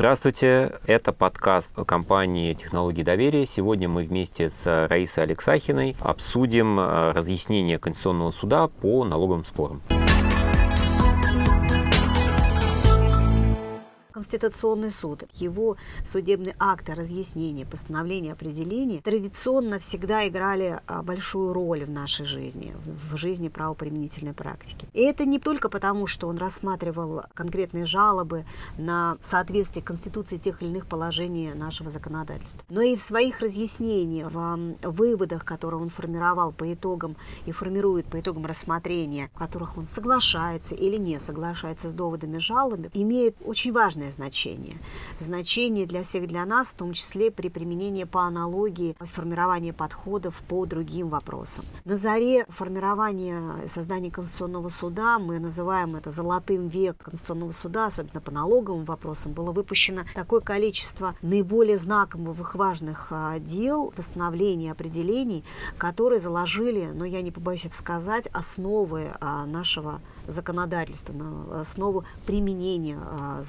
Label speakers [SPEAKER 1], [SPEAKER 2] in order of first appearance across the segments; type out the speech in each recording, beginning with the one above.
[SPEAKER 1] Здравствуйте, это подкаст компании «Технологии доверия». Сегодня мы вместе с Раисой Алексахиной обсудим э, разъяснение Конституционного суда по налоговым спорам.
[SPEAKER 2] Конституционный суд, его судебные акты, разъяснения, постановления, определения традиционно всегда играли а, большую роль в нашей жизни, в жизни правоприменительной практики. И это не только потому, что он рассматривал конкретные жалобы на соответствие Конституции тех или иных положений нашего законодательства, но и в своих разъяснениях, в выводах, которые он формировал по итогам и формирует по итогам рассмотрения, в которых он соглашается или не соглашается с доводами жалобы, имеет очень важное огромное значение. Значение для всех для нас, в том числе при применении по аналогии формирования подходов по другим вопросам. На заре формирования создания Конституционного суда, мы называем это золотым век Конституционного суда, особенно по налоговым вопросам, было выпущено такое количество наиболее знаковых важных а, дел, постановлений, определений, которые заложили, но я не побоюсь это сказать, основы а, нашего законодательства, основу применения а,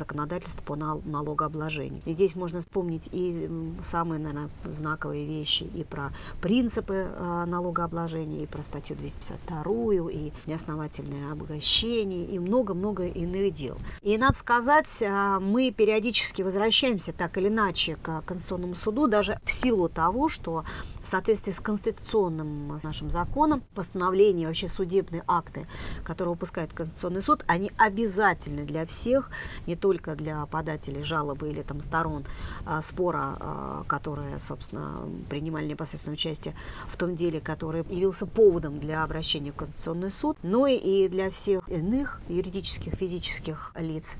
[SPEAKER 2] законодательства по налогообложению. И здесь можно вспомнить и самые, наверное, знаковые вещи и про принципы а, налогообложения, и про статью 252, и неосновательное обогащение, и много-много иных дел. И надо сказать, а, мы периодически возвращаемся так или иначе к Конституционному суду, даже в силу того, что в соответствии с конституционным нашим законом постановления, вообще судебные акты, которые выпускает Конституционный суд, они обязательны для всех, не только для подателей жалобы или там сторон а, спора, а, которые, собственно, принимали непосредственное участие в том деле, который явился поводом для обращения в Конституционный суд, но и для всех иных юридических, физических лиц,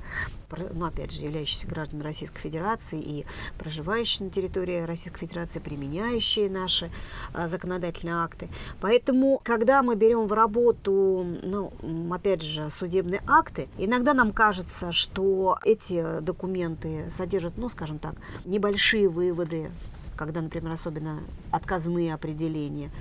[SPEAKER 2] ну, опять же, являющиеся гражданами Российской Федерации и проживающие на территории Российской Федерации, применяющие наши а, законодательные акты. Поэтому, когда мы берем в работу, ну, опять же, судебные акты, иногда нам кажется, что эти документы содержат, ну, скажем так, небольшие выводы, когда, например, особенно отказные определения,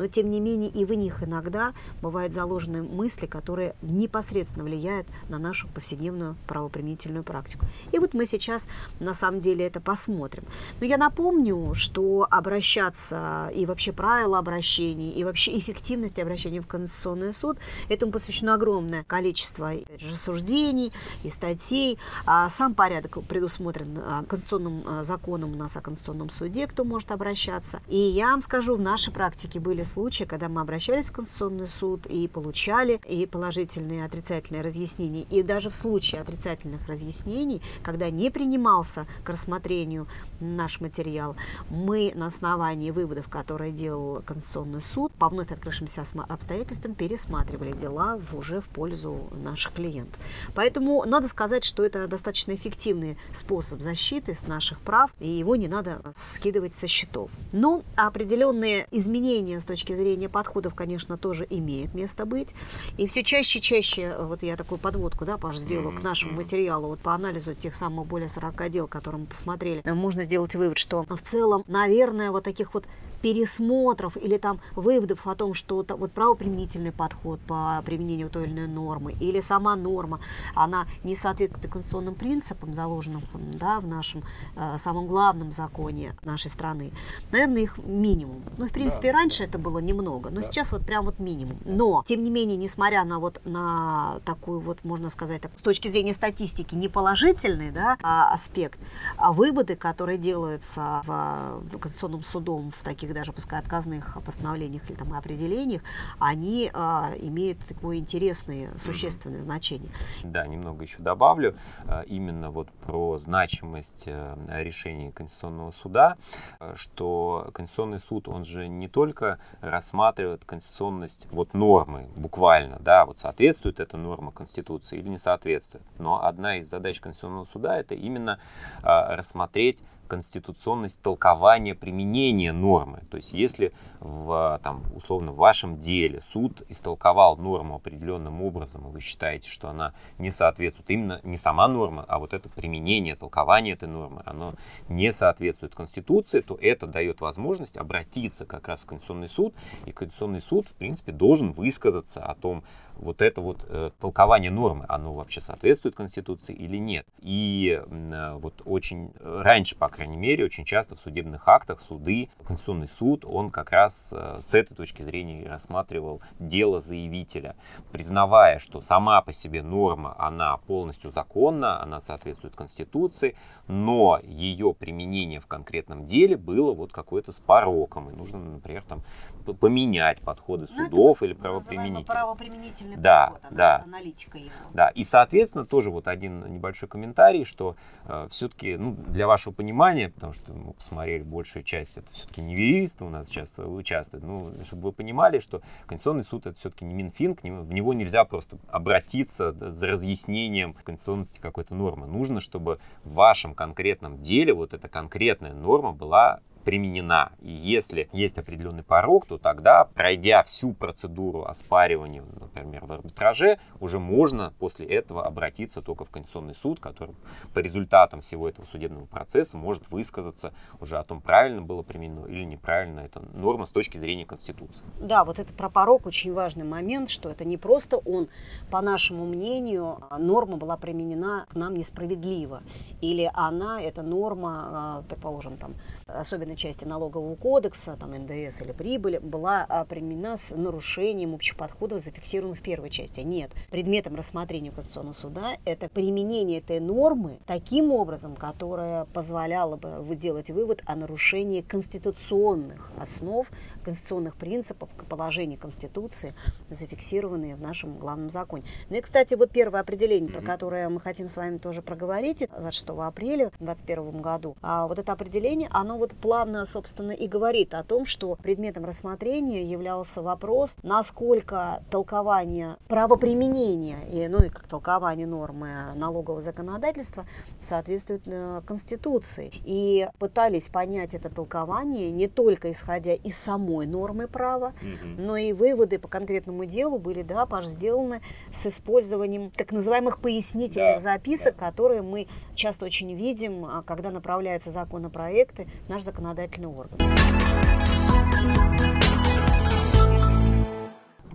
[SPEAKER 2] но тем не менее и в них иногда бывают заложены мысли, которые непосредственно влияют на нашу повседневную правоприменительную практику. И вот мы сейчас на самом деле это посмотрим. Но я напомню, что обращаться и вообще правила обращений, и вообще эффективность обращения в Конституционный суд, этому посвящено огромное количество рассуждений и статей. А сам порядок предусмотрен а, конституционным а, законом у нас о Конституционном суде, кто может обращаться. И я вам скажу, в нашей практике были случаи, когда мы обращались в Конституционный суд и получали и положительные, и отрицательные разъяснения. И даже в случае отрицательных разъяснений, когда не принимался к рассмотрению наш материал, мы на основании выводов, которые делал Конституционный суд, по вновь открывшимся обстоятельствам пересматривали дела уже в пользу наших клиентов. Поэтому надо сказать, что это достаточно эффективный способ защиты наших прав, и его не надо скидывать со счетов. Но определенные изменения с точки зрения подходов, конечно, тоже имеет место быть. И все чаще и чаще, вот я такую подводку, да, Паш, сделала к нашему материалу, вот по анализу тех самых более 40 дел, которые мы посмотрели, можно сделать вывод, что в целом, наверное, вот таких вот пересмотров или там выводов о том, что вот правоприменительный подход по применению той или иной нормы или сама норма, она не соответствует конституционным принципам, заложенным да, в нашем э, самом главном законе нашей страны. Наверное, их минимум. Ну, в принципе, да. раньше это было немного, но да. сейчас вот прям вот минимум. Но, тем не менее, несмотря на вот на такую вот, можно сказать, с точки зрения статистики, неположительный да, а, аспект, а выводы, которые делаются в, Конституционным судом в таких этих даже пускай отказных постановлениях или там определениях, они а, имеют такое интересное, существенное значение.
[SPEAKER 1] Да, немного еще добавлю, а, именно вот про значимость а, решений Конституционного суда, а, что Конституционный суд, он же не только рассматривает конституционность вот нормы, буквально, да, вот соответствует эта норма Конституции или не соответствует, но одна из задач Конституционного суда это именно а, рассмотреть конституционность толкования применения нормы. То есть если в, там, условно, в вашем деле суд истолковал норму определенным образом, и вы считаете, что она не соответствует, именно не сама норма, а вот это применение, толкование этой нормы, оно не соответствует Конституции, то это дает возможность обратиться как раз в Конституционный суд, и Конституционный суд, в принципе, должен высказаться о том, вот это вот э, толкование нормы, оно вообще соответствует Конституции или нет. И э, вот очень раньше, по крайней мере, очень часто в судебных актах суды, Конституционный суд, он как раз э, с этой точки зрения рассматривал дело заявителя, признавая, что сама по себе норма, она полностью законна, она соответствует Конституции, но ее применение в конкретном деле было вот какое-то с пороком, и нужно, например, там поменять подходы ну, судов или правоприменителей.
[SPEAKER 2] правоприменительный
[SPEAKER 1] да,
[SPEAKER 2] подход,
[SPEAKER 1] да.
[SPEAKER 2] аналитика его.
[SPEAKER 1] Да, и, соответственно, тоже вот один небольшой комментарий, что э, все-таки, ну, для вашего понимания, потому что мы посмотрели большую часть, это все-таки не юристы у нас часто участвуют, ну, чтобы вы понимали, что Конституционный суд это все-таки не Минфин, к нему, в него нельзя просто обратиться за разъяснением конституционности какой-то нормы. Нужно, чтобы в вашем конкретном деле вот эта конкретная норма была применена. И если есть определенный порог, то тогда, пройдя всю процедуру оспаривания, например, в арбитраже, уже можно после этого обратиться только в Конституционный суд, который по результатам всего этого судебного процесса может высказаться уже о том, правильно было применено или неправильно эта норма с точки зрения Конституции.
[SPEAKER 2] Да, вот это про порог очень важный момент, что это не просто он, по нашему мнению, норма была применена к нам несправедливо, или она, эта норма, а, предположим, там, особенно определенной части налогового кодекса, там НДС или прибыль, была а, применена с нарушением общих подходов, зафиксированных в первой части. Нет. Предметом рассмотрения Конституционного суда это применение этой нормы таким образом, которое позволяло бы сделать вывод о нарушении конституционных основ, конституционных принципов, положений Конституции, зафиксированные в нашем главном законе. Ну и, кстати, вот первое определение, про которое мы хотим с вами тоже проговорить, 26 апреля 2021 году, а вот это определение, оно вот плавно собственно, и говорит о том, что предметом рассмотрения являлся вопрос, насколько толкование правоприменения, и, ну и как толкование нормы налогового законодательства соответствует э, Конституции. И пытались понять это толкование не только исходя из самой нормы права, угу. но и выводы по конкретному делу были, да, Паш, сделаны с использованием так называемых пояснительных да, записок, да. которые мы часто очень видим, а, когда направляются законопроекты, наш законодательный орган.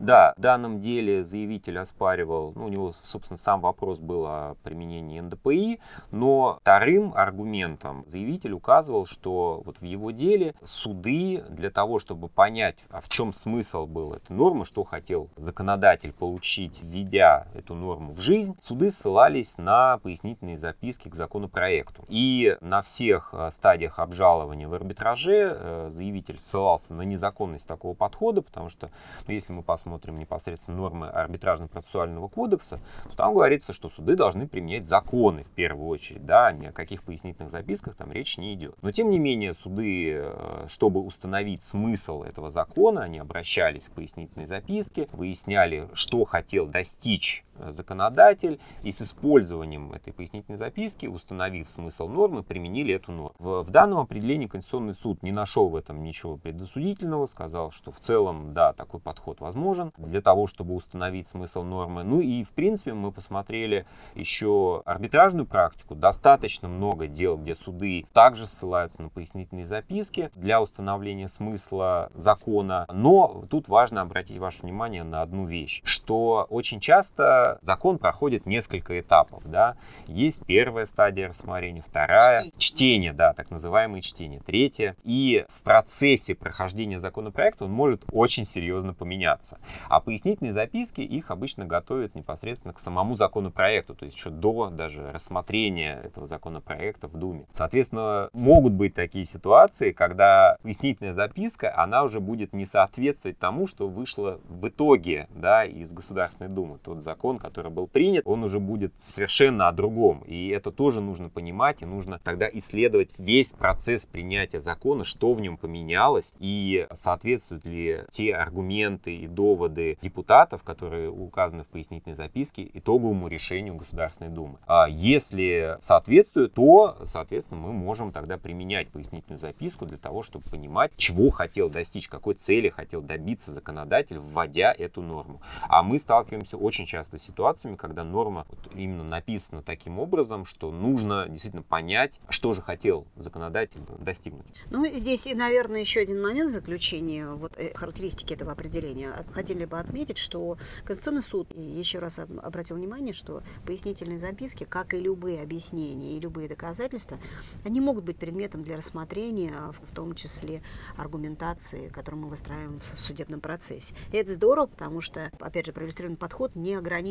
[SPEAKER 1] Да, в данном деле заявитель оспаривал, ну, у него, собственно, сам вопрос был о применении НДПИ, но вторым аргументом заявитель указывал, что вот в его деле суды для того, чтобы понять, а в чем смысл был этой нормы, что хотел законодатель получить, введя эту норму в жизнь, суды ссылались на пояснительные записки к законопроекту. И на всех э, стадиях обжалования в арбитраже э, заявитель ссылался на незаконность такого подхода, потому что, ну, если мы посмотрим смотрим непосредственно нормы арбитражно-процессуального кодекса, то там говорится, что суды должны применять законы в первую очередь, да, ни о каких пояснительных записках там речь не идет. Но тем не менее суды, э, чтобы установить смысл этого закона, они обращались к пояснительной записке, выясняли, что хотел достичь законодатель и с использованием этой пояснительной записки, установив смысл нормы, применили эту норму. В, в данном определении Конституционный суд не нашел в этом ничего предосудительного, сказал, что в целом, да, такой подход возможен для того, чтобы установить смысл нормы. Ну и, в принципе, мы посмотрели еще арбитражную практику. Достаточно много дел, где суды также ссылаются на пояснительные записки для установления смысла закона. Но тут важно обратить ваше внимание на одну вещь, что очень часто закон проходит несколько этапов. Да? Есть первая стадия рассмотрения, вторая, чтение, да, так называемое чтение, третье. И в процессе прохождения законопроекта он может очень серьезно поменяться. А пояснительные записки, их обычно готовят непосредственно к самому законопроекту, то есть еще до даже рассмотрения этого законопроекта в Думе. Соответственно, могут быть такие ситуации, когда пояснительная записка, она уже будет не соответствовать тому, что вышло в итоге да, из Государственной Думы. Тот закон, закон, который был принят, он уже будет совершенно о другом. И это тоже нужно понимать, и нужно тогда исследовать весь процесс принятия закона, что в нем поменялось, и соответствуют ли те аргументы и доводы депутатов, которые указаны в пояснительной записке, итоговому решению Государственной Думы. А если соответствует, то, соответственно, мы можем тогда применять пояснительную записку для того, чтобы понимать, чего хотел достичь, какой цели хотел добиться законодатель, вводя эту норму. А мы сталкиваемся очень часто ситуациями, когда норма вот именно написана таким образом, что нужно действительно понять, что же хотел законодатель достигнуть.
[SPEAKER 2] Ну, здесь, наверное, еще один момент заключения, вот э, характеристики этого определения. Хотели бы отметить, что Конституционный суд еще раз обратил внимание, что пояснительные записки, как и любые объяснения и любые доказательства, они могут быть предметом для рассмотрения, в том числе аргументации, которую мы выстраиваем в судебном процессе. И это здорово, потому что, опять же, проиллюстрированный подход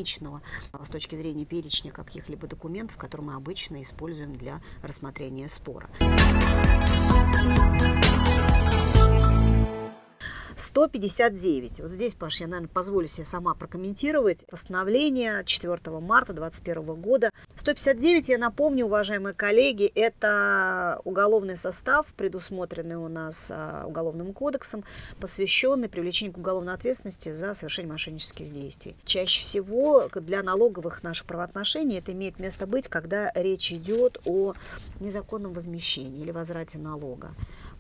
[SPEAKER 2] неограниченного с точки зрения перечня каких-либо документов, которые мы обычно используем для рассмотрения спора. 159. Вот здесь, Паш, я, наверное, позволю себе сама прокомментировать постановление 4 марта 2021 года. 159, я напомню, уважаемые коллеги, это уголовный состав, предусмотренный у нас а, Уголовным кодексом, посвященный привлечению к уголовной ответственности за совершение мошеннических действий. Чаще всего для налоговых наших правоотношений это имеет место быть, когда речь идет о незаконном возмещении или возврате налога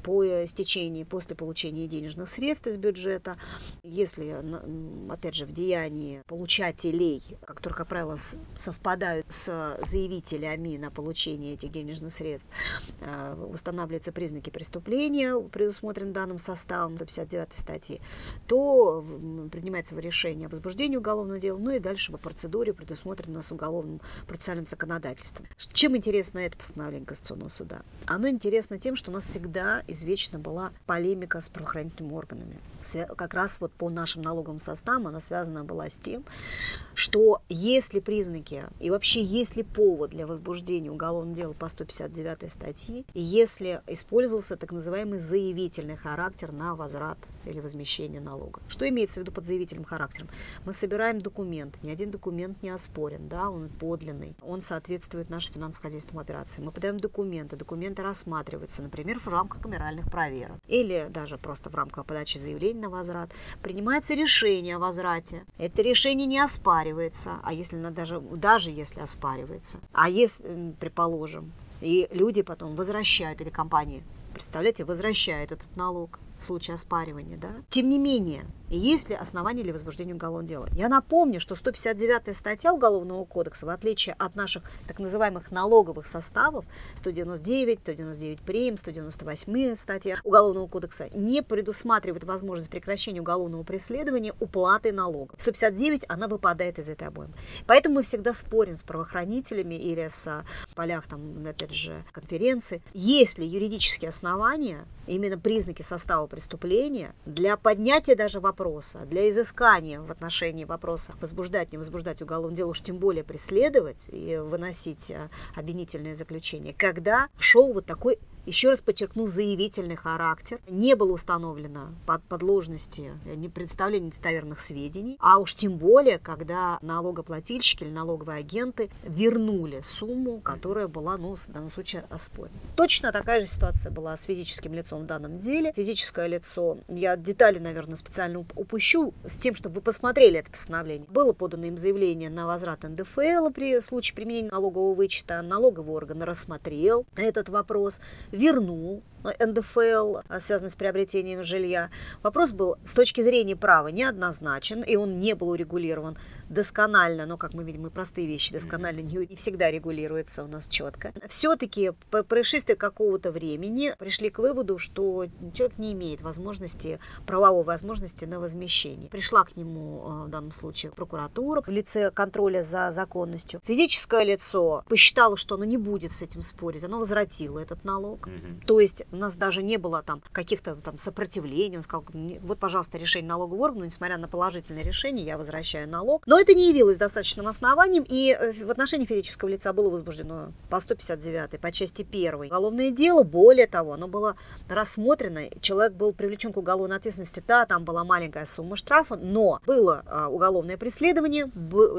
[SPEAKER 2] по стечении, после получения денежных средств из бюджета, если, опять же, в деянии получателей, как правило, совпадают с заявителями на получение этих денежных средств, э, устанавливаются признаки преступления, предусмотренным данным составом 159 статьи, то принимается решение о возбуждении уголовного дела, ну и дальше по процедуре, предусмотренной с уголовным процессуальным законодательством. Чем интересно это постановление Конституционного суда? Оно интересно тем, что у нас всегда извечно была полемика с правоохранительными органами. Как раз вот по нашим налоговым составам она связана была с тем, что если признаки и вообще есть ли повод для возбуждения уголовного дела по 159 статье, если использовался так называемый заявительный характер на возврат или возмещение налога. Что имеется в виду под заявительным характером? Мы собираем документ, ни один документ не оспорен, да, он подлинный, он соответствует нашей финансово-хозяйственным операциям. Мы подаем документы, документы рассматриваются, например, в рамках камеральных проверок или даже просто в рамках подачи заявления на возврат. Принимается решение о возврате. Это решение не оспаривается, а если даже, даже если оспаривается, а если, предположим, и люди потом возвращают, или компании, представляете, возвращают этот налог, случае оспаривания. Да? Тем не менее, есть ли основания для возбуждения уголовного дела. Я напомню, что 159 статья Уголовного кодекса, в отличие от наших так называемых налоговых составов, 199, 199 прим, 198 статья Уголовного кодекса, не предусматривает возможность прекращения уголовного преследования уплаты налогов. 159 она выпадает из этой обоймы. Поэтому мы всегда спорим с правоохранителями или с полях, там, опять же, конференции, есть ли юридические основания, именно признаки состава преступления для поднятия даже вопроса, для изыскания в отношении вопроса возбуждать, не возбуждать уголовное дело, уж тем более преследовать и выносить э, обвинительное заключение, когда шел вот такой еще раз подчеркну, заявительный характер. Не было установлено под подложности не представления недостоверных сведений, а уж тем более, когда налогоплательщики или налоговые агенты вернули сумму, которая была, ну, в данном случае, оспорена. Точно такая же ситуация была с физическим лицом в данном деле. Физическое лицо, я детали, наверное, специально упущу, с тем, чтобы вы посмотрели это постановление. Было подано им заявление на возврат НДФЛ при случае применения налогового вычета. Налоговый орган рассмотрел этот вопрос, вернул НДФЛ, а, связанный с приобретением жилья. Вопрос был с точки зрения права неоднозначен, и он не был урегулирован досконально, но, как мы видим, и простые вещи досконально не, не всегда регулируются у нас четко. Все-таки по происшествии какого-то времени пришли к выводу, что человек не имеет возможности, правовой возможности на возмещение. Пришла к нему а, в данном случае прокуратура в лице контроля за законностью. Физическое лицо посчитало, что оно не будет с этим спорить, оно возвратило этот налог. Mm-hmm. То есть У нас даже не было там каких-то там сопротивлений. Он сказал, вот, пожалуйста, решение налогового органа, несмотря на положительное решение, я возвращаю налог. Но это не явилось достаточным основанием, и э, в отношении физического лица было возбуждено по 159 по части 1 уголовное дело. Более того, оно было рассмотрено, человек был привлечен к уголовной ответственности, да, там была маленькая сумма штрафа, но было а, уголовное преследование,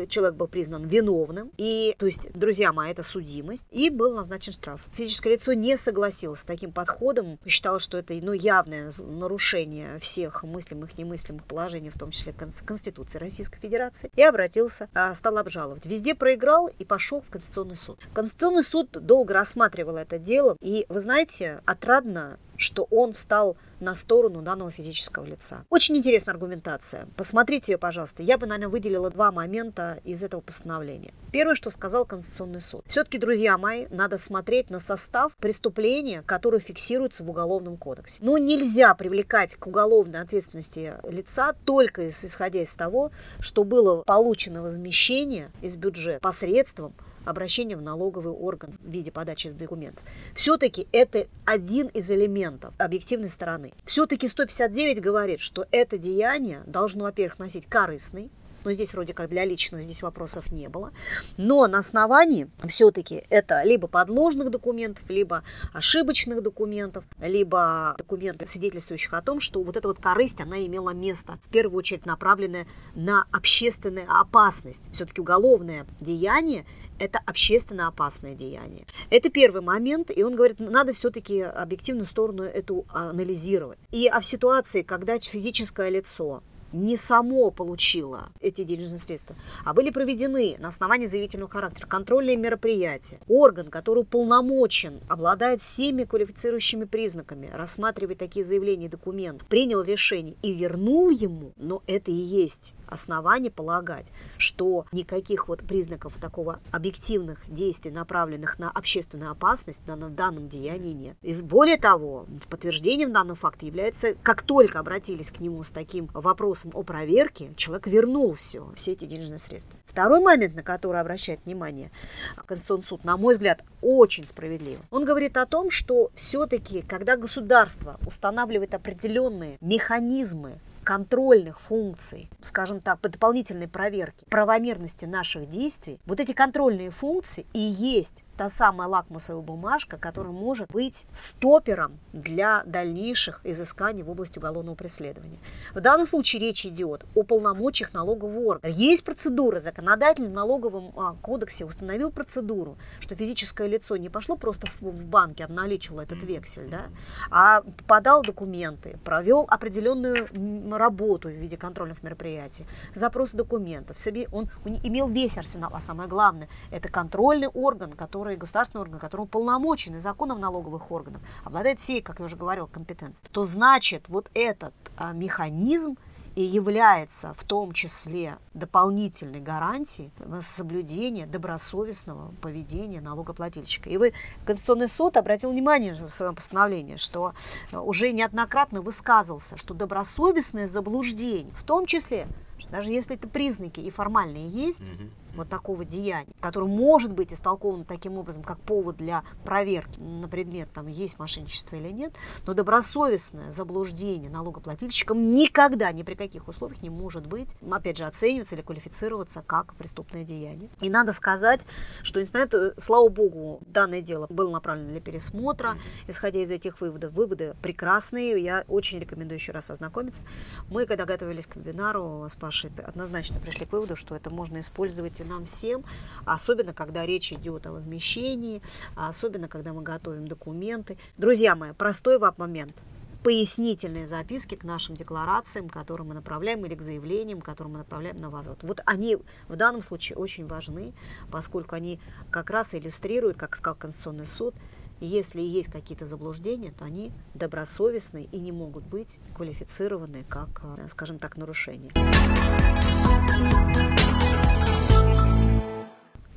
[SPEAKER 2] человек был признан виновным, и, то есть, друзья мои, это судимость, и был назначен штраф. Физическое лицо не согласилось с таким подходом, считало, что это ну, явное нарушение всех мыслимых, немыслимых положений, в том числе Конституции Российской Федерации, и обратился, а, стал обжаловать. Везде проиграл и пошел в Конституционный суд. Конституционный суд долго рассматривал это дело, и, вы знаете, отрадно что он встал на сторону данного физического лица. Очень интересная аргументация. Посмотрите ее, пожалуйста. Я бы, наверное, выделила два момента из этого постановления. Первое, что сказал Конституционный суд. Все-таки, друзья мои, надо смотреть на состав преступления, которое фиксируется в Уголовном кодексе. Но нельзя привлекать к уголовной ответственности лица только исходя из того, что было получено возмещение из бюджета посредством обращение в налоговый орган в виде подачи документов. Все-таки это один из элементов объективной стороны. Все-таки 159 говорит, что это деяние должно, во-первых, носить корыстный, но здесь вроде как для личного здесь вопросов не было. Но на основании все-таки это либо подложных документов, либо ошибочных документов, либо документов, свидетельствующих о том, что вот эта вот корысть, она имела место, в первую очередь направленная на общественную опасность. Все-таки уголовное деяние это общественно опасное деяние. Это первый момент, и он говорит, надо все-таки объективную сторону эту анализировать. И а в ситуации, когда физическое лицо не само получило эти денежные средства, а были проведены на основании заявительного характера контрольные мероприятия. Орган, который уполномочен, обладает всеми квалифицирующими признаками, рассматривать такие заявления и документы, принял решение и вернул ему, но это и есть основание полагать, что никаких вот признаков такого объективных действий, направленных на общественную опасность, на, на данном деянии нет. И более того, подтверждением данного факта является, как только обратились к нему с таким вопросом вопросом о проверке человек вернул все, все эти денежные средства. Второй момент, на который обращает внимание Конституционный суд, на мой взгляд, очень справедливо. Он говорит о том, что все-таки, когда государство устанавливает определенные механизмы контрольных функций, скажем так, по дополнительной проверке правомерности наших действий, вот эти контрольные функции и есть та самая лакмусовая бумажка, которая может быть стопером для дальнейших изысканий в области уголовного преследования. В данном случае речь идет о полномочиях налогового органа. Есть процедура, законодатель в налоговом а, кодексе установил процедуру, что физическое лицо не пошло просто в банке, обналичило этот вексель, да, а подал документы, провел определенную работу в виде контрольных мероприятий, запрос документов, себе он имел весь арсенал, а самое главное, это контрольный орган, который который государственный орган, который уполномочен законом налоговых органов, обладает всей, как я уже говорил, компетенцией, то значит вот этот а, механизм и является в том числе дополнительной гарантией соблюдения добросовестного поведения налогоплательщика. И вы, Конституционный суд обратил внимание в своем постановлении, что уже неоднократно высказывался, что добросовестное заблуждение, в том числе, даже если это признаки и формальные есть, угу вот такого деяния, которое может быть истолковано таким образом, как повод для проверки на предмет, там, есть мошенничество или нет, но добросовестное заблуждение налогоплательщикам никогда, ни при каких условиях не может быть, опять же, оцениваться или квалифицироваться как преступное деяние. И надо сказать, что, несмотря на то, слава богу, данное дело было направлено для пересмотра, исходя из этих выводов, выводы прекрасные, я очень рекомендую еще раз ознакомиться. Мы, когда готовились к вебинару с Пашей, однозначно пришли к выводу, что это можно использовать нам всем, особенно когда речь идет о возмещении, особенно когда мы готовим документы. Друзья мои, простой момент пояснительные записки к нашим декларациям, которые мы направляем, или к заявлениям, которые мы направляем на возврат. Вот они в данном случае очень важны, поскольку они как раз иллюстрируют, как сказал Конституционный суд, если есть какие-то заблуждения, то они добросовестные и не могут быть квалифицированы как, э, скажем так, нарушения.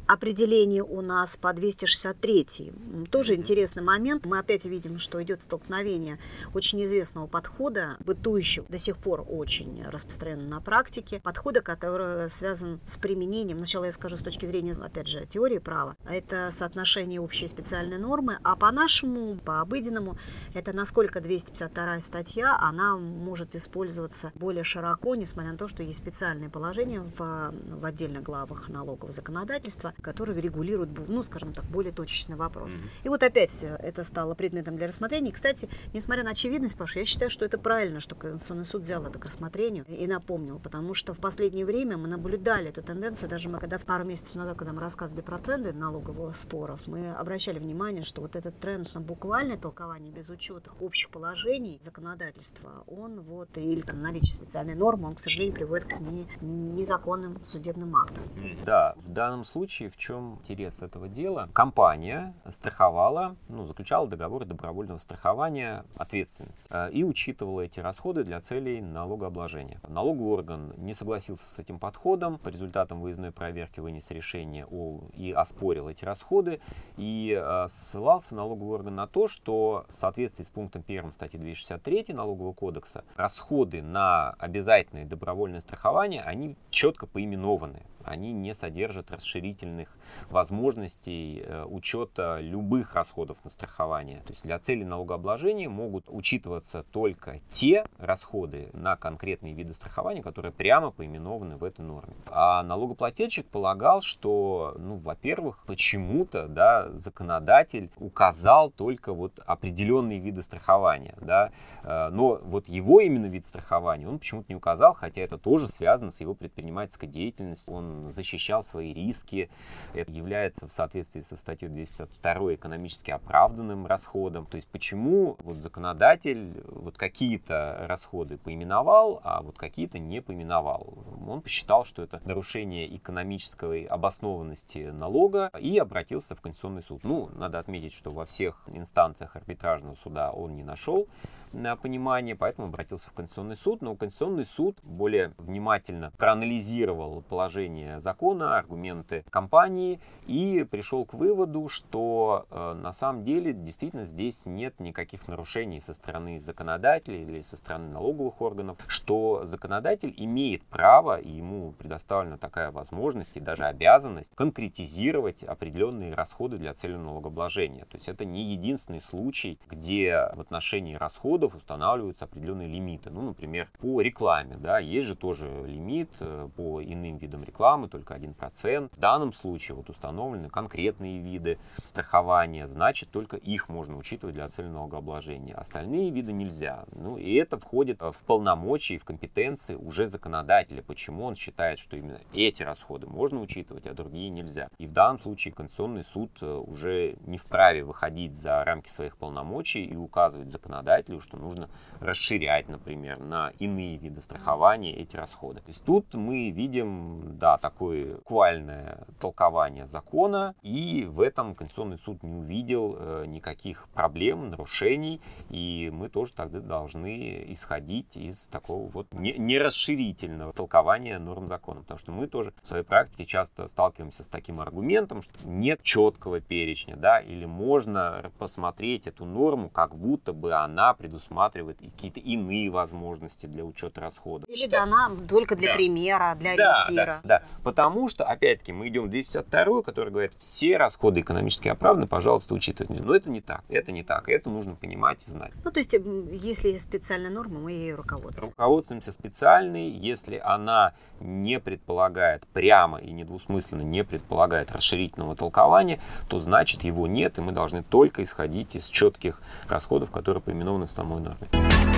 [SPEAKER 2] Определение у нас по 263. Тоже интересный момент. Мы опять видим, что идет столкновение очень известного подхода, бытующего до сих пор очень распространенно на практике, подхода, который связан с применением, сначала я скажу с точки зрения, опять же, теории права, это соотношение общей и специальной нормы, а по-нашему, по обыденному, это насколько 252 статья, она может использоваться более широко, несмотря на то, что есть специальные положения в, в отдельных главах налогового законодательства, которые регулируют, ну, скажем так, более точечный вопрос. Mm-hmm. И вот опять это стало предметом для рассмотрения. И, кстати, несмотря на очевидность, Паша, я считаю, что это правильно, что Конституционный суд взял это к рассмотрению и напомнил, потому что в последнее время мы наблюдали эту тенденцию, даже мы когда пару месяцев назад, когда мы рассказывали про тренды налоговых споров, мы обращали внимание, что вот этот тренд на буквальное толкование без учета общих положений законодательства, он вот, или там наличие специальной нормы, он, к сожалению, приводит к не, незаконным судебным актам.
[SPEAKER 1] Да, в данном случае в чем интерес этого дела? Компания страховала, ну, заключала договор добровольного страхования ответственности э, и учитывала эти расходы для целей налогообложения. Налоговый орган не согласился с этим подходом, по результатам выездной проверки вынес решение о, и оспорил эти расходы, и э, ссылался налоговый орган на то, что в соответствии с пунктом 1 статьи 263 Налогового кодекса расходы на обязательное добровольное страхование, они четко поименованы они не содержат расширительных возможностей э, учета любых расходов на страхование. То есть для цели налогообложения могут учитываться только те расходы на конкретные виды страхования, которые прямо поименованы в этой норме. А налогоплательщик полагал, что, ну, во-первых, почему-то, да, законодатель указал только вот определенные виды страхования, да, э, но вот его именно вид страхования он почему-то не указал, хотя это тоже связано с его предпринимательской деятельностью. Он защищал свои риски. Это является в соответствии со статьей 252 экономически оправданным расходом. То есть почему вот законодатель вот какие-то расходы поименовал, а вот какие-то не поименовал. Он посчитал, что это нарушение экономической обоснованности налога и обратился в Конституционный суд. Ну, надо отметить, что во всех инстанциях арбитражного суда он не нашел на понимание, поэтому обратился в Конституционный суд. Но Конституционный суд более внимательно проанализировал положение закона, аргументы компании и пришел к выводу, что э, на самом деле действительно здесь нет никаких нарушений со стороны законодателя или со стороны налоговых органов, что законодатель имеет право, и ему предоставлена такая возможность и даже обязанность конкретизировать определенные расходы для цели налогообложения. То есть это не единственный случай, где в отношении расходов расходов устанавливаются определенные лимиты. Ну, например, по рекламе, да, есть же тоже лимит э, по иным видам рекламы, только 1%. В данном случае вот установлены конкретные виды страхования, значит, только их можно учитывать для цели налогообложения. Остальные виды нельзя. Ну, и это входит в полномочия в компетенции уже законодателя, почему он считает, что именно эти расходы можно учитывать, а другие нельзя. И в данном случае Конституционный суд э, уже не вправе выходить за рамки своих полномочий и указывать законодателю, что нужно расширять, например, на иные виды страхования эти расходы. То есть тут мы видим, да, такое буквальное толкование закона, и в этом Конституционный суд не увидел э, никаких проблем, нарушений, и мы тоже тогда должны исходить из такого вот нерасширительного толкования норм закона, потому что мы тоже в своей практике часто сталкиваемся с таким аргументом, что нет четкого перечня, да, или можно посмотреть эту норму, как будто бы она предусмотрена предусматривает какие-то иные возможности для учета расходов.
[SPEAKER 2] Или дана только для да. примера, для да, ориентира.
[SPEAKER 1] Да, да, потому что, опять-таки, мы идем в 202, который говорит, все расходы экономически оправданы, пожалуйста, учитывайте. Но это не так, это не так, это нужно понимать и знать.
[SPEAKER 2] Ну, то есть, если есть специальная норма, мы ее руководствуемся.
[SPEAKER 1] Руководствуемся специальной, если она не предполагает прямо и недвусмысленно не предполагает расширительного толкования, то значит его нет, и мы должны только исходить из четких расходов, которые поименованы в самом самой норме.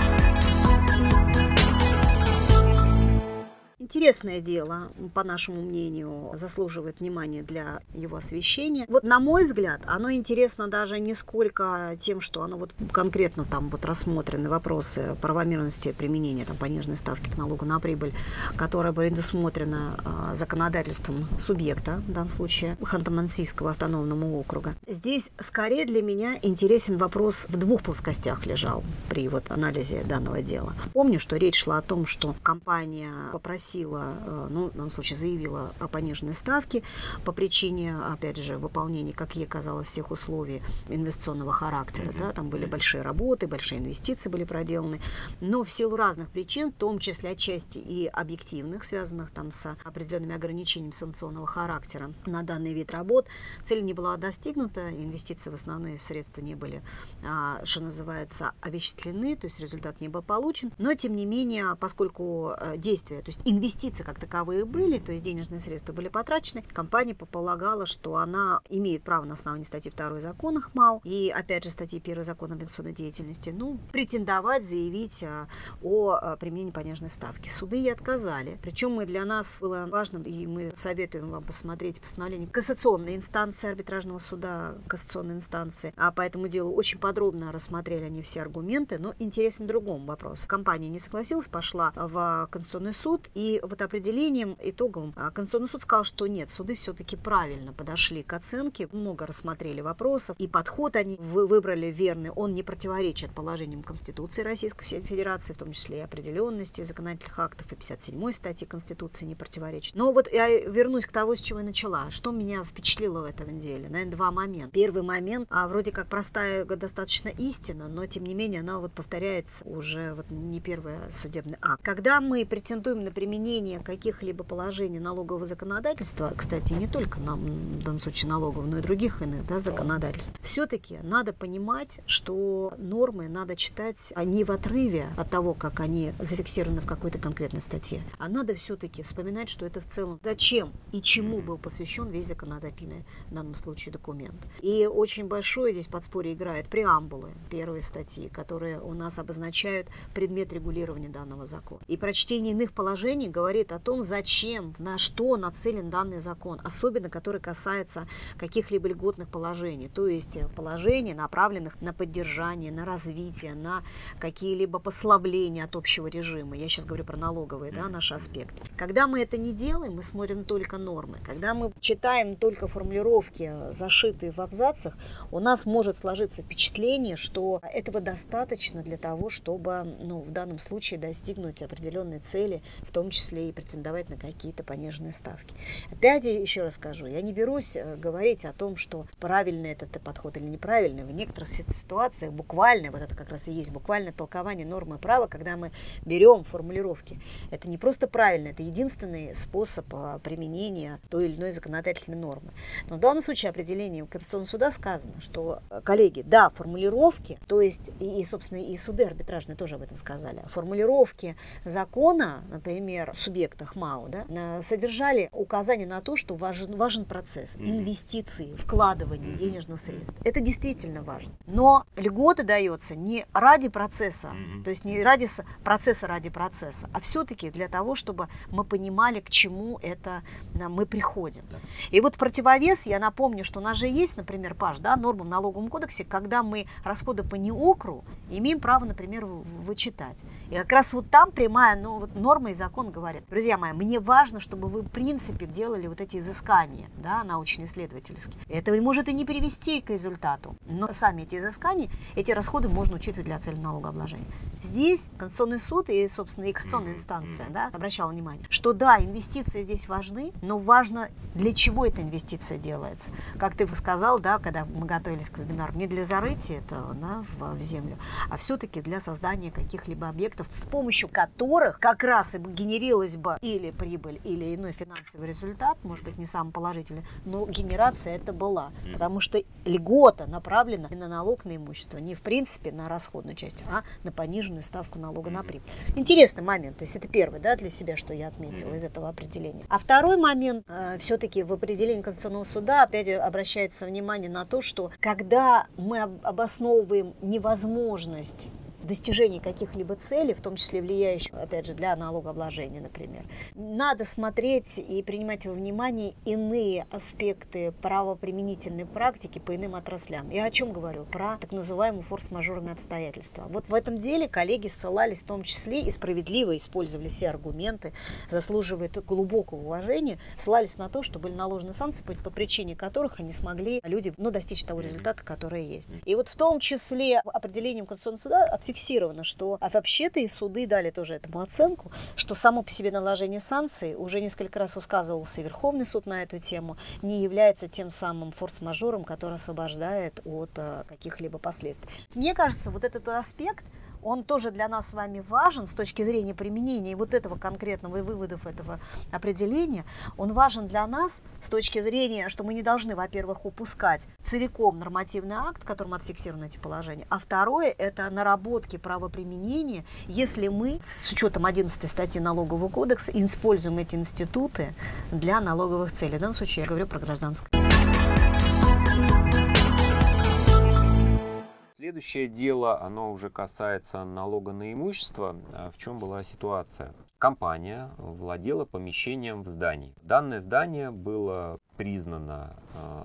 [SPEAKER 2] Интересное дело, по нашему мнению, заслуживает внимания для его освещения. Вот на мой взгляд, оно интересно даже не сколько тем, что оно вот конкретно там вот рассмотрены вопросы правомерности применения там пониженной ставки к налогу на прибыль, которая предусмотрена э, законодательством субъекта, в данном случае Ханты-Мансийского автономного округа. Здесь скорее для меня интересен вопрос в двух плоскостях лежал при вот анализе данного дела. Помню, что речь шла о том, что компания попросила огласила, э, ну, в данном случае заявила о пониженной ставке по причине, опять же, выполнения, как ей казалось, всех условий инвестиционного характера. Да, там были большие работы, большие инвестиции были проделаны. Но в силу разных причин, в том числе отчасти и объективных, связанных там с определенными ограничениями санкционного характера на данный вид работ, цель не была достигнута, инвестиции в основные средства не были, а, что называется, овеществлены, то есть результат не был получен. Но, тем не менее, поскольку э, действия, то есть инвестиции как таковые были, то есть денежные средства были потрачены, компания полагала, что она имеет право на основании статьи 2 закона ХМАУ и, опять же, статьи 1 закона инвестиционной деятельности, ну, претендовать, заявить э, о э, применении пониженной ставки. Суды ей отказали. Причем мы для нас было важно, и мы советуем вам посмотреть постановление кассационной инстанции арбитражного суда, кассационной инстанции. А по этому делу очень подробно рассмотрели они все аргументы, но интересен другом вопрос. Компания не согласилась, пошла в Конституционный суд, и вот определением, итоговым, а, Конституционный суд сказал, что нет, суды все-таки правильно подошли к оценке, много рассмотрели вопросов, и подход они выбрали верный, он не противоречит положениям Конституции Российской Федерации, в том числе и определенности законодательных актов, и 57 статьи Конституции не противоречит. Но вот я вернусь к тому, с чего я начала. Что меня впечатлило в этом деле? Наверное, два момента. Первый момент, а, вроде как простая достаточно истина, но тем не менее она вот повторяется уже вот не первый судебный акт. Когда мы претендуем на применение каких-либо положений налогового законодательства, кстати, не только на, в данном случае налогового, но и других иных да, законодательств, все-таки надо понимать, что нормы надо читать а не в отрыве от того, как они зафиксированы в какой-то конкретной статье, а надо все-таки вспоминать, что это в целом зачем и чему был посвящен весь законодательный в данном случае документ. И очень большое здесь подспорье играет преамбулы первой статьи, которые у нас обозначают предмет регулирования данного закона. И прочтение иных положений говорит о том, зачем, на что нацелен данный закон, особенно который касается каких-либо льготных положений, то есть положений, направленных на поддержание, на развитие, на какие-либо послабления от общего режима. Я сейчас говорю про налоговые, да, наши аспекты. Когда мы это не делаем, мы смотрим только нормы. Когда мы читаем только формулировки, зашитые в абзацах, у нас может сложиться впечатление, что этого достаточно для того, чтобы ну, в данном случае достигнуть определенной цели, в том числе и претендовать на какие-то пониженные ставки. Опять еще раз скажу, я не берусь э, говорить о том, что правильный этот подход или неправильный. В некоторых ситуациях буквально, вот это как раз и есть буквально толкование нормы права, когда мы берем формулировки. Это не просто правильно, это единственный способ а, применения той или иной законодательной нормы. Но в данном случае определением Конституционного суда сказано, что, э, коллеги, да, формулировки, то есть и, собственно, и суды арбитражные тоже об этом сказали, формулировки закона, например, в субъектах МАУ, да, содержали указание на то, что важен, важен процесс инвестиции, вкладывания денежных средств. Это действительно важно. Но льгота дается не ради процесса, то есть не ради процесса ради процесса, а все-таки для того, чтобы мы понимали, к чему это мы приходим. И вот противовес, я напомню, что у нас же есть, например, Паш, да, норма в налоговом кодексе, когда мы расходы по неокру имеем право, например, вычитать. И как раз вот там прямая ну, вот норма и закон говорит, друзья мои, мне важно, чтобы вы в принципе делали вот эти изыскания, да, научно-исследовательские. Это может и не привести к результату, но сами эти изыскания, эти расходы можно учитывать для цели налогообложения. Здесь Конституционный суд и, собственно, и Конституционная инстанция да, обращала внимание, что да, инвестиции здесь важны, но важно, для чего эта инвестиция делается. Как ты сказал, да, когда мы готовились к вебинару, не для зарытия этого да, в, в землю, а все-таки для создания каких-либо объектов, с помощью которых как раз и генерилась бы или прибыль, или иной финансовый результат, может быть, не самый положительный, но генерация это была. Потому что льгота направлена на налог на имущество, не в принципе на расходную часть, а на пониженную ставку налога на прибыль. Интересный момент, то есть это первый да, для себя, что я отметила из этого определения. А второй момент, э, все-таки в определении Конституционного суда опять обращается внимание на то, что когда мы обосновываем невозможность достижении каких-либо целей, в том числе влияющих, опять же, для налогообложения, например. Надо смотреть и принимать во внимание иные аспекты правоприменительной практики по иным отраслям. Я о чем говорю? Про так называемые форс-мажорные обстоятельства. Вот в этом деле коллеги ссылались в том числе и справедливо использовали все аргументы, заслуживают глубокого уважения, ссылались на то, что были наложены санкции, по, по причине которых они смогли люди ну, достичь того результата, который есть. И вот в том числе определением Конституционного суда отфиксировали зафиксировано, что а вообще-то и суды дали тоже этому оценку, что само по себе наложение санкций, уже несколько раз высказывался Верховный суд на эту тему, не является тем самым форс-мажором, который освобождает от а, каких-либо последствий. Мне кажется, вот этот аспект – он тоже для нас с вами важен с точки зрения применения вот этого конкретного и выводов этого определения. Он важен для нас с точки зрения, что мы не должны, во-первых, упускать целиком нормативный акт, которым отфиксированы эти положения, а второе – это наработки правоприменения, если мы с учетом 11 статьи Налогового кодекса используем эти институты для налоговых целей. В данном случае я говорю про гражданское.
[SPEAKER 1] Следующее дело, оно уже касается налога на имущество. А в чем была ситуация? Компания владела помещением в здании. Данное здание было признано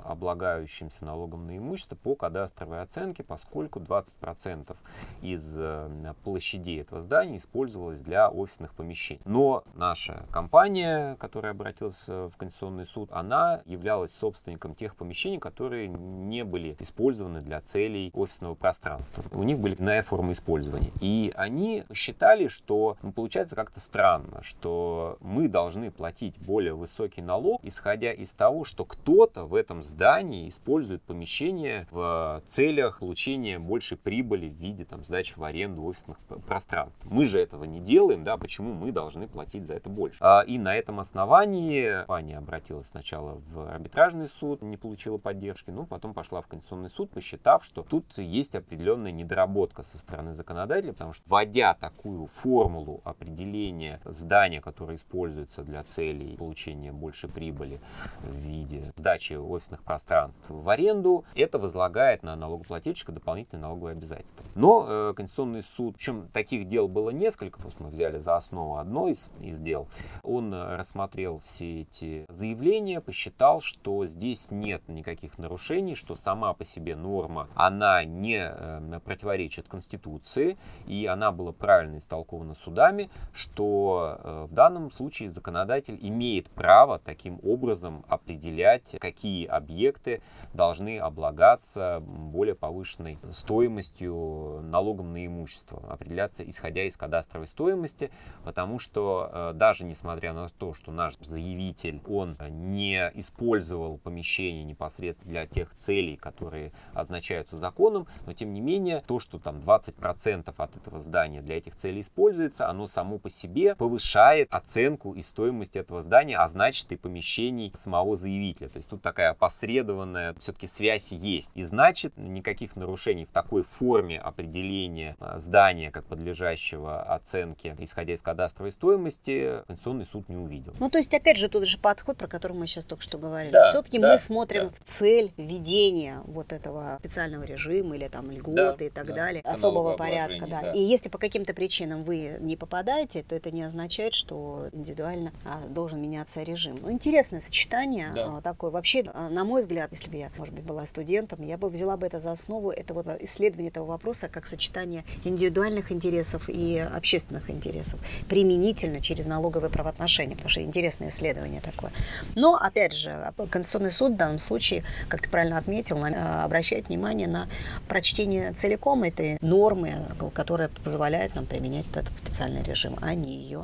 [SPEAKER 1] облагающимся налогом на имущество по кадастровой оценке, поскольку 20% из э, площадей этого здания использовалось для офисных помещений. Но наша компания, которая обратилась в Конституционный суд, она являлась собственником тех помещений, которые не были использованы для целей офисного пространства. У них были иная форма использования. И они считали, что ну, получается как-то странно, что мы должны платить более высокий налог, исходя из того, что кто-то в этом здании использует помещение в целях получения большей прибыли в виде там, сдачи в аренду офисных пространств. Мы же этого не делаем, да, почему мы должны платить за это больше? А, и на этом основании компания обратилась сначала в арбитражный суд, не получила поддержки, ну, потом пошла в Конституционный суд, посчитав, что тут есть определенная недоработка со стороны законодателя, потому что вводя такую формулу определения здания, которое используется для целей получения большей прибыли в виде сдачи офисных пространств в аренду, это возлагает на налогоплательщика дополнительные налоговые обязательства. Но э, Конституционный суд, причем таких дел было несколько, просто мы взяли за основу одно из, из дел, он рассмотрел все эти заявления, посчитал, что здесь нет никаких нарушений, что сама по себе норма, она не э, противоречит Конституции, и она была правильно истолкована судами, что э, в данном случае законодатель имеет право таким образом определять, какие объекты должны облагаться более повышенной стоимостью налогом на имущество, определяться исходя из кадастровой стоимости, потому что э, даже несмотря на то, что наш заявитель, он не использовал помещение непосредственно для тех целей, которые означаются законом, но тем не менее то, что там 20% от этого здания для этих целей используется, оно само по себе повышает оценку и стоимость этого здания, а значит и помещений самого заявителя. То есть тут такая опосредованная все-таки связь есть. И значит, никаких нарушений в такой форме определения а, здания как подлежащего оценке, исходя из кадастровой стоимости, Конституционный суд не увидел.
[SPEAKER 2] Ну, то есть, опять же, тот же подход, про который мы сейчас только что говорили. Да, Все-таки да, мы смотрим да. в цель введения вот этого специального режима или там льготы да, и так да. далее, особого порядка. Да. Да. И если по каким-то причинам вы не попадаете, то это не означает, что индивидуально а, должен меняться режим. Ну, интересное сочетание да. А, такое. Вообще, на мой взгляд, если бы я, может быть, была студентом, я бы взяла бы это за основу, это вот исследование этого вопроса как сочетание индивидуальных интересов и общественных интересов применительно через налоговые правоотношения, потому что интересное исследование такое. Но, опять же, Конституционный суд в данном случае, как ты правильно отметил, а, обращает внимание на прочтение целиком этой нормы, которая позволяет нам применять этот специальный режим, а не ее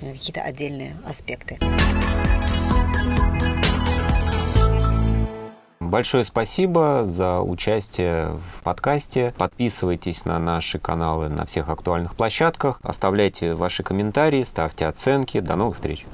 [SPEAKER 2] э, какие-то отдельные аспекты.
[SPEAKER 1] Большое спасибо за участие в подкасте. Подписывайтесь на наши каналы на всех актуальных площадках. Оставляйте ваши комментарии, ставьте оценки. До новых встреч!